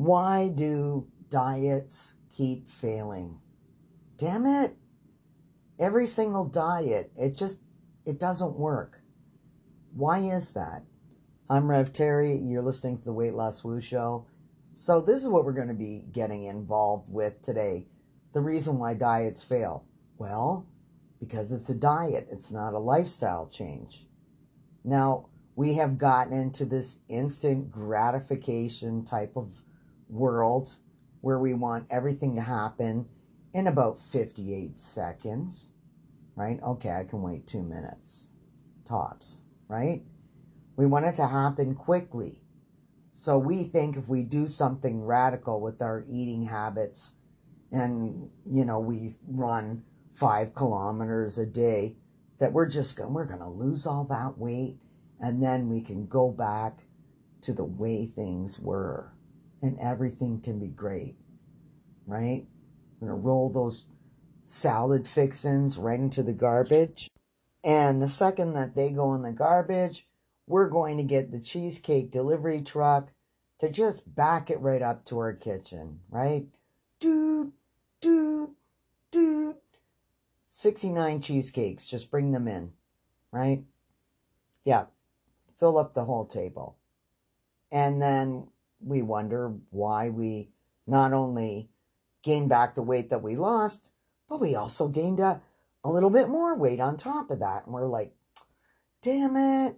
Why do diets keep failing? Damn it. Every single diet, it just it doesn't work. Why is that? I'm Rev Terry. You're listening to the Weight Loss Woo Show. So this is what we're going to be getting involved with today. The reason why diets fail. Well, because it's a diet. It's not a lifestyle change. Now, we have gotten into this instant gratification type of world where we want everything to happen in about 58 seconds, right? Okay, I can wait two minutes tops, right? We want it to happen quickly. So we think if we do something radical with our eating habits and, you know, we run five kilometers a day, that we're just going, we're going to lose all that weight and then we can go back to the way things were and everything can be great, right? We're going to roll those salad fixins right into the garbage. And the second that they go in the garbage, we're going to get the cheesecake delivery truck to just back it right up to our kitchen, right? Dude, dude, dude. 69 cheesecakes, just bring them in, right? Yeah, fill up the whole table. And then we wonder why we not only gain back the weight that we lost, but we also gained a, a little bit more weight on top of that. And we're like, damn it.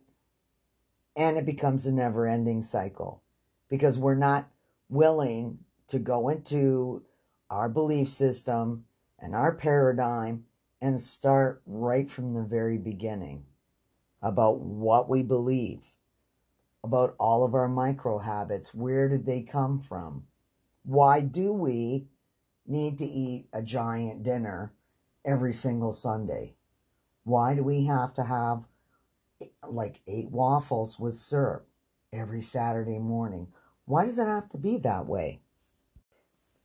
And it becomes a never ending cycle because we're not willing to go into our belief system and our paradigm and start right from the very beginning about what we believe, about all of our micro habits. Where did they come from? Why do we need to eat a giant dinner every single Sunday? Why do we have to have like eight waffles with syrup every Saturday morning? Why does it have to be that way?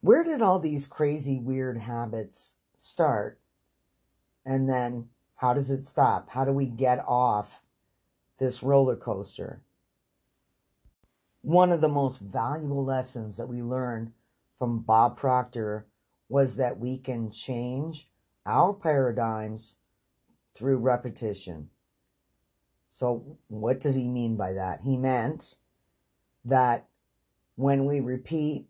Where did all these crazy, weird habits start? And then how does it stop? How do we get off this roller coaster? One of the most valuable lessons that we learned from Bob Proctor was that we can change our paradigms through repetition. So, what does he mean by that? He meant that when we repeat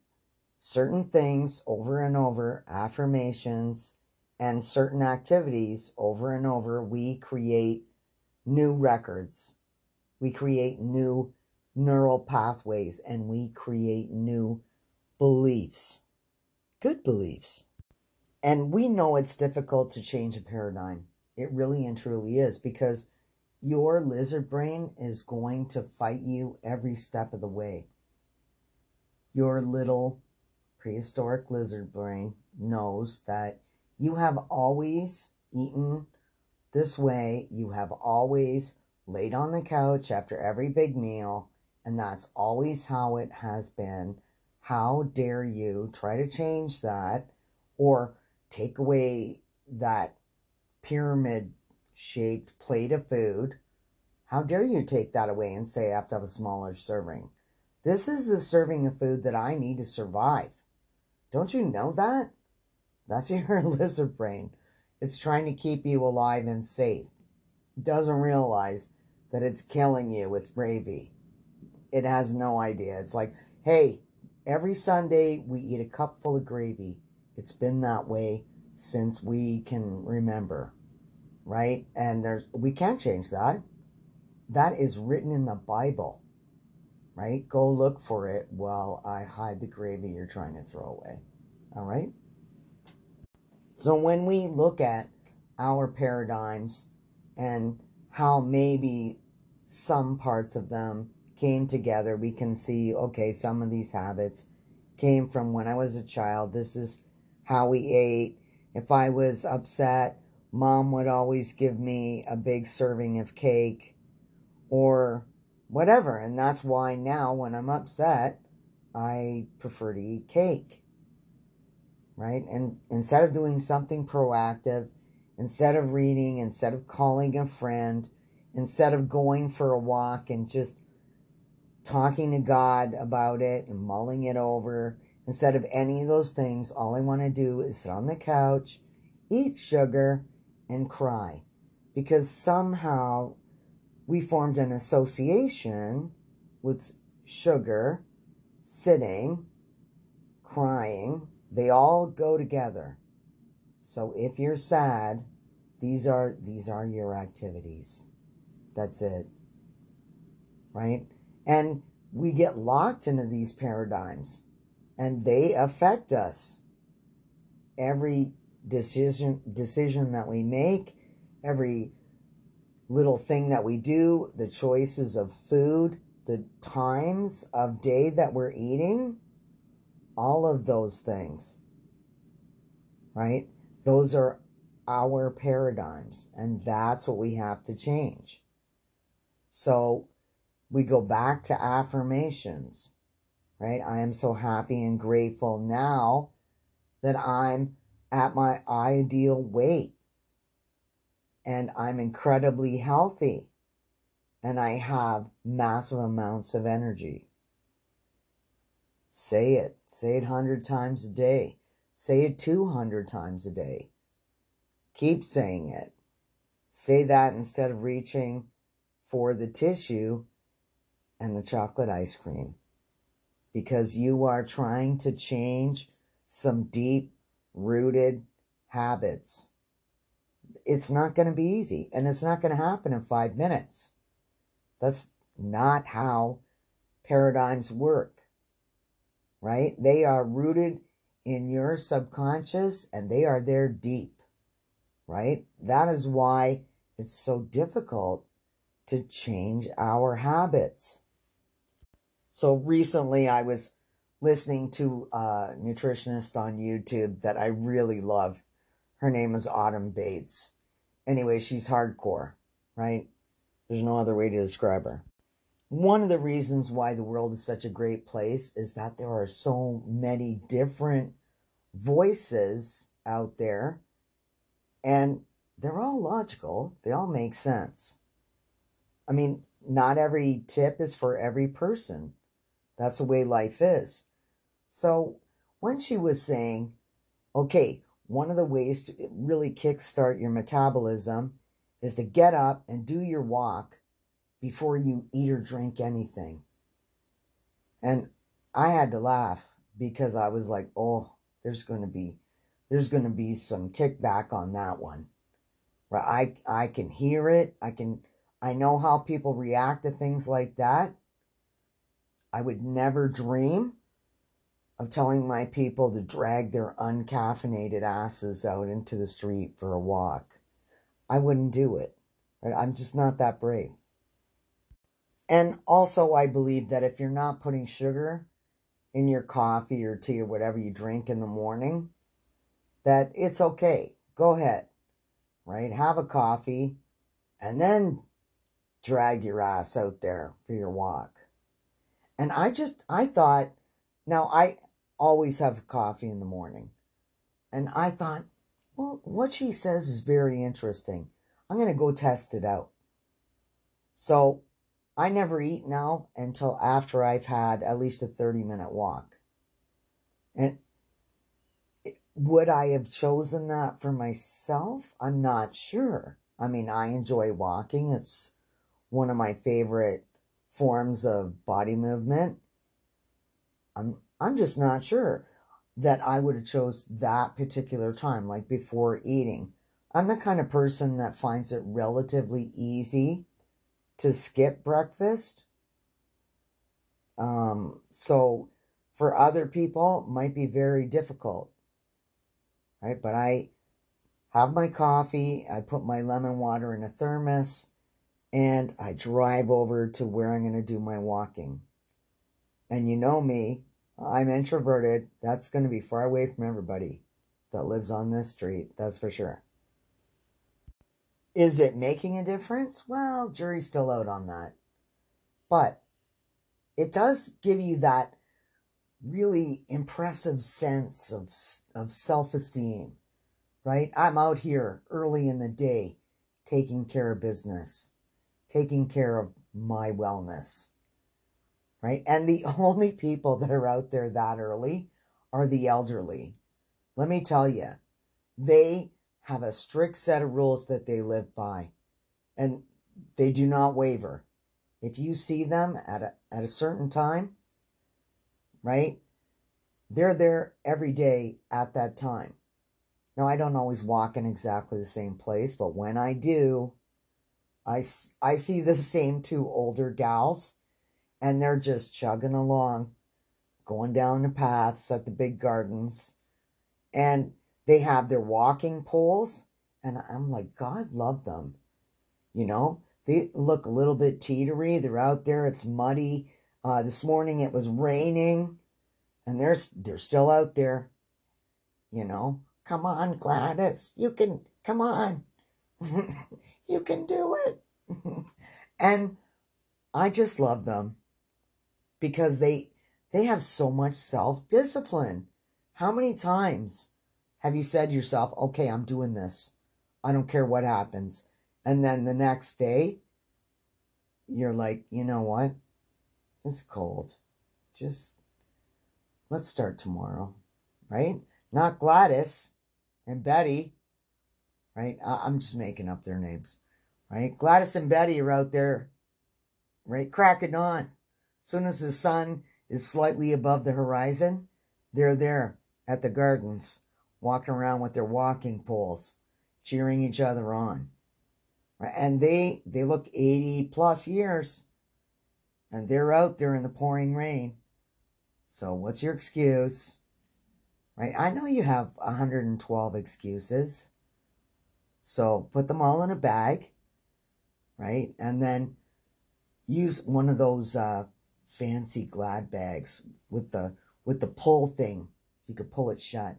certain things over and over, affirmations, and certain activities over and over, we create new records. We create new neural pathways and we create new beliefs, good beliefs. And we know it's difficult to change a paradigm. It really and truly is because your lizard brain is going to fight you every step of the way. Your little prehistoric lizard brain knows that you have always eaten this way. You have always laid on the couch after every big meal, and that's always how it has been. How dare you try to change that or take away that pyramid shaped plate of food? How dare you take that away and say I have to have a smaller serving? This is the serving of food that I need to survive. Don't you know that? That's your lizard brain. It's trying to keep you alive and safe. It doesn't realize that it's killing you with gravy. It has no idea. It's like, hey, every Sunday we eat a cup full of gravy. It's been that way since we can remember, right? And there's we can't change that. That is written in the Bible, right? Go look for it while I hide the gravy you're trying to throw away. All right? So when we look at our paradigms and how maybe some parts of them came together, we can see, okay, some of these habits came from when I was a child. This is how we ate. If I was upset, mom would always give me a big serving of cake or whatever. And that's why now when I'm upset, I prefer to eat cake right? And instead of doing something proactive, instead of reading, instead of calling a friend, instead of going for a walk and just talking to God about it and mulling it over. Instead of any of those things, all I want to do is sit on the couch, eat sugar, and cry. Because somehow we formed an association with sugar, sitting, crying. They all go together. So if you're sad, these are these are your activities. That's it. Right? And we get locked into these paradigms and they affect us. Every decision decision that we make, every little thing that we do, the choices of food, the times of day that we're eating, all of those things. Right? Those are our paradigms, and that's what we have to change. So we go back to affirmations, right? I am so happy and grateful now that I'm at my ideal weight and I'm incredibly healthy and I have massive amounts of energy. Say it. Say it 100 times a day. Say it 200 times a day. Keep saying it. Say that instead of reaching for the tissue and the chocolate ice cream because you are trying to change some deep rooted habits. It's not going to be easy and it's not going to happen in five minutes. That's not how paradigms work, right? They are rooted in your subconscious and they are there deep, right? That is why it's so difficult to change our habits. So recently I was listening to a nutritionist on YouTube that I really love. Her name is Autumn Bates. Anyway, she's hardcore, right? There's no other way to describe her. One of the reasons why the world is such a great place is that there are so many different voices out there, and they're all logical. They all make sense. I mean, not every tip is for every person. That's the way life is. So when she was saying, okay, one of the ways to really kickstart your metabolism is to get up and do your walk before you eat or drink anything. And I had to laugh because I was like, oh, there's going to be there's going to be some kickback on that one. Right? I I can hear it. I can I know how people react to things like that. I would never dream of telling my people to drag their uncaffeinated asses out into the street for a walk. I wouldn't do it. I'm just not that brave. And also, I believe that if you're not putting sugar in your coffee or tea or whatever you drink in the morning, that it's okay. Go ahead, right? Have a coffee and then drag your ass out there for your walk. And I just, I thought, now I always have coffee in the morning. And I thought, well, what she says is very interesting. I'm going to go test it out. So I never eat now until after I've had at least a 30 minute walk. And would I have chosen that for myself? I'm not sure. I mean, I enjoy walking. It's one of my favorite forms of body movement. I'm I'm just not sure that I would have chose that particular time, like before eating. I'm the kind of person that finds it relatively easy to skip breakfast. Um, so for other people, might be very difficult. Right? But I have my coffee, I put my lemon water in a thermos, and I drive over to where I'm going to do my walking. And you know me, I'm introverted. That's going to be far away from everybody that lives on this street, that's for sure. Is it making a difference? Well, jury's still out on that. But it does give you that really impressive sense of, of self esteem, right? I'm out here early in the day taking care of business taking care of my wellness. right? And the only people that are out there that early are the elderly. Let me tell you, they have a strict set of rules that they live by, and they do not waver. If you see them at a, at a certain time, right, they're there every day at that time. Now, I don't always walk in exactly the same place, but when I do, I, I see the same two older gals and they're just chugging along, going down the paths at the big gardens. And they have their walking poles. And I'm like, God love them. You know, they look a little bit teetery. They're out there. It's muddy. Uh, this morning it was raining and they're, they're still out there. You know, come on, Gladys. You can, come on. you can do it. and I just love them because they they have so much self-discipline. How many times have you said to yourself, "Okay, I'm doing this. I don't care what happens." And then the next day you're like, "You know what? It's cold. Just let's start tomorrow." Right? Not Gladys and Betty, right? I'm just making up their names, right? Gladys and Betty are out there, right, cracking on soon as the sun is slightly above the horizon, they're there at the gardens, walking around with their walking poles, cheering each other on. Right? And they they look 80 plus years. And they're out there in the pouring rain. So what's your excuse? Right? I know you have 112 excuses. So put them all in a bag, right? And then use one of those uh, fancy glad bags with the with the pull thing. You could pull it shut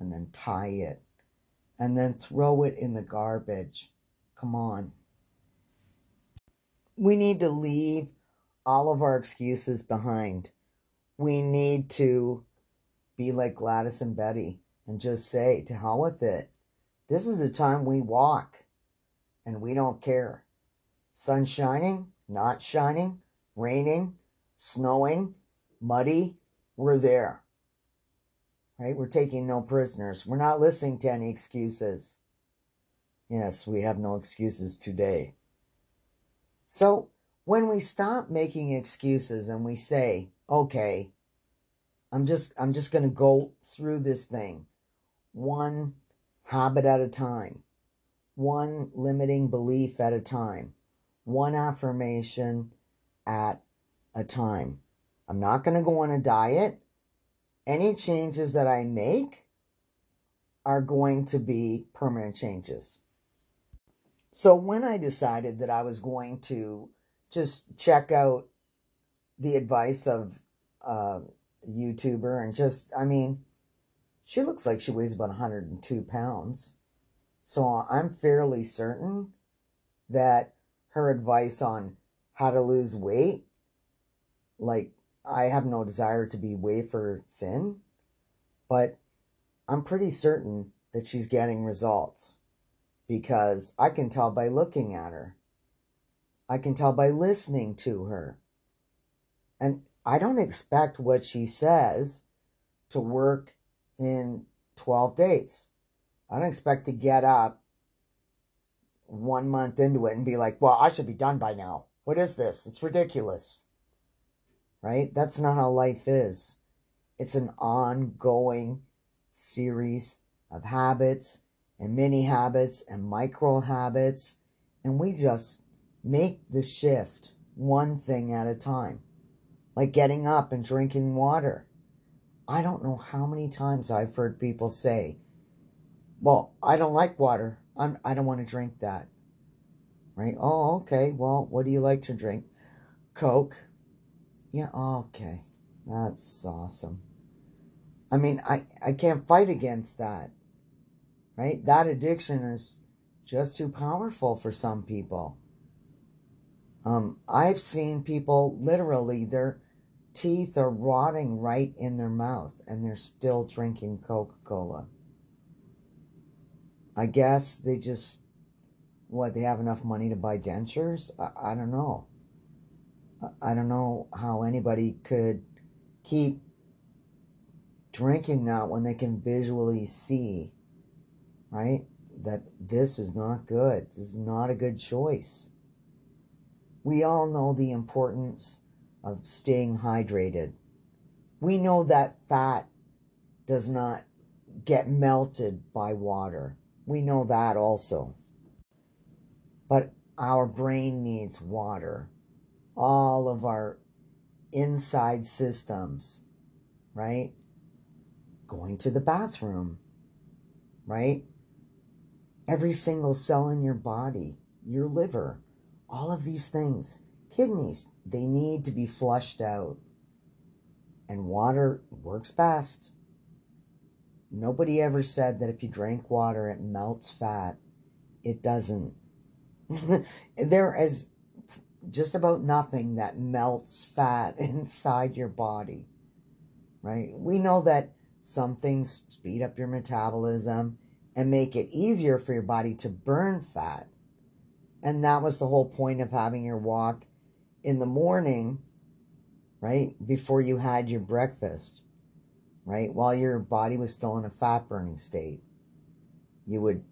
and then tie it and then throw it in the garbage. Come on. We need to leave all of our excuses behind. We need to be like Gladys and Betty and just say, to hell with it. This is the time we walk and we don't care. Sun shining, not shining, raining, snowing, muddy, we're there. Right? We're taking no prisoners. We're not listening to any excuses. Yes, we have no excuses today. So, when we stop making excuses and we say, "Okay, I'm just I'm just going to go through this thing one habit at a time, one limiting belief at a time, one affirmation at a time. I'm not going to go on a diet. Any changes that I make are going to be permanent changes. So when I decided that I was going to just check out the advice of a YouTuber and just, I mean, she looks like she weighs about 102 pounds. So I'm fairly certain that her advice on how to lose weight like I have no desire to be wafer thin, but I'm pretty certain that she's getting results because I can tell by looking at her. I can tell by listening to her. And I don't expect what she says to work in 12 days. I don't expect to get up one month into it and be like, well, I should be done by now. What is this? It's ridiculous right? That's not how life is. It's an ongoing series of habits and mini habits and micro habits. And we just make the shift one thing at a time, like getting up and drinking water. I don't know how many times I've heard people say, Well, I don't like water. I'm, I don't want to drink that. Right? Oh, okay. Well, what do you like to drink? Coke. Yeah, okay. That's awesome. I mean, I, I can't fight against that. Right? That addiction is just too powerful for some people. Um, I've seen people literally, their teeth are rotting right in their mouth and they're still drinking Coca Cola. I guess they just, what, they have enough money to buy dentures? I, I don't know. I don't know how anybody could keep drinking that when they can visually see, right? That this is not good. This is not a good choice. We all know the importance of staying hydrated. We know that fat does not get melted by water. We know that also. But our brain needs water. All of our inside systems, right? Going to the bathroom, right? Every single cell in your body, your liver, all of these things, kidneys, they need to be flushed out. And water works best. Nobody ever said that if you drink water, it melts fat. It doesn't. there is just about nothing that melts fat inside your body, right? We know that some things speed up your metabolism and make it easier for your body to burn fat. And that was the whole point of having your walk in the morning, right? Before you had your breakfast, right? While your body was still in a fat burning state. You would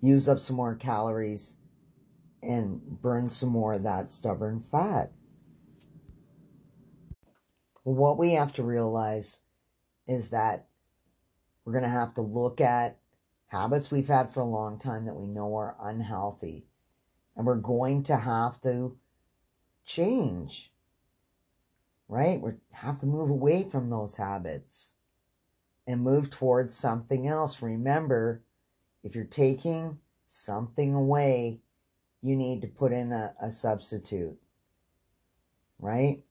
use up some more calories and burn some more of that stubborn fat. What we have to realize is that we're going to have to look at habits we've had for a long time that we know are unhealthy. And we're going to have to change, right? We have to move away from those habits and move towards something else. Remember, if you're taking something away, you need to put in a, a substitute, right?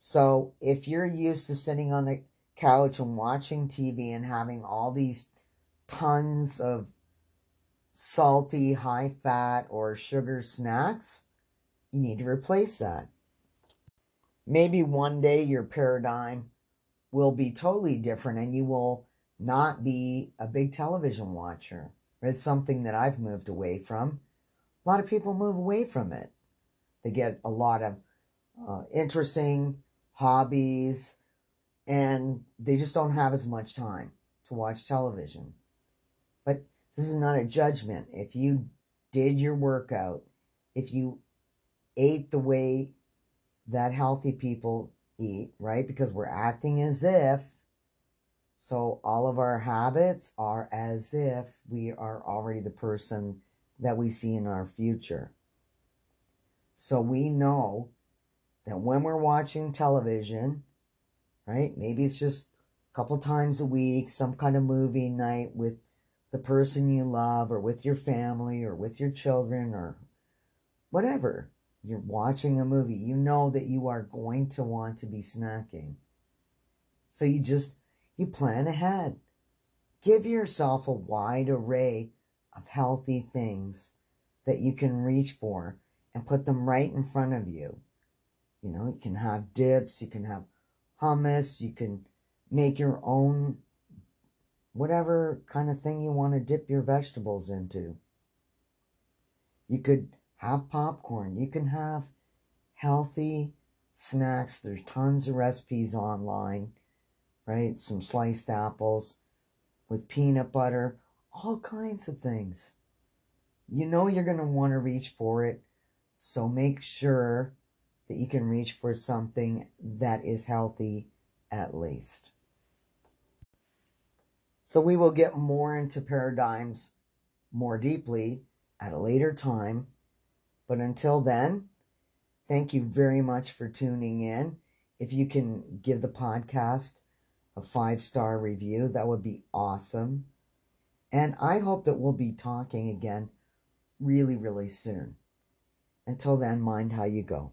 So if you're used to sitting on the couch and watching TV and having all these tons of salty, high fat, or sugar snacks, you need to replace that. Maybe one day your paradigm will be totally different and you will not be a big television watcher. It's something that I've moved away from. A lot of people move away from it. They get a lot of uh, interesting hobbies and they just don't have as much time to watch television. But this is not a judgment. If you did your workout, if you ate the way that healthy people eat, right? Because we're acting as if. So all of our habits are as if we are already the person that we see in our future. So we know that when we're watching television, right? Maybe it's just a couple times a week, some kind of movie night with the person you love or with your family or with your children or whatever you're watching a movie, you know that you are going to want to be snacking. So you just, you plan ahead. Give yourself a wide array of healthy things that you can reach for and put them right in front of you. You know, you can have dips, you can have hummus, you can make your own whatever kind of thing you want to dip your vegetables into. You could have popcorn. You can have healthy snacks. There's tons of recipes online, right? Some sliced apples with peanut butter, all kinds of things. You know you're going to want to reach for it, so make sure that you can reach for something that is healthy at least. So we will get more into paradigms more deeply at a later time. But until then, thank you very much for tuning in. If you can give the podcast a five star review, that would be awesome. And I hope that we'll be talking again really, really soon. Until then, mind how you go.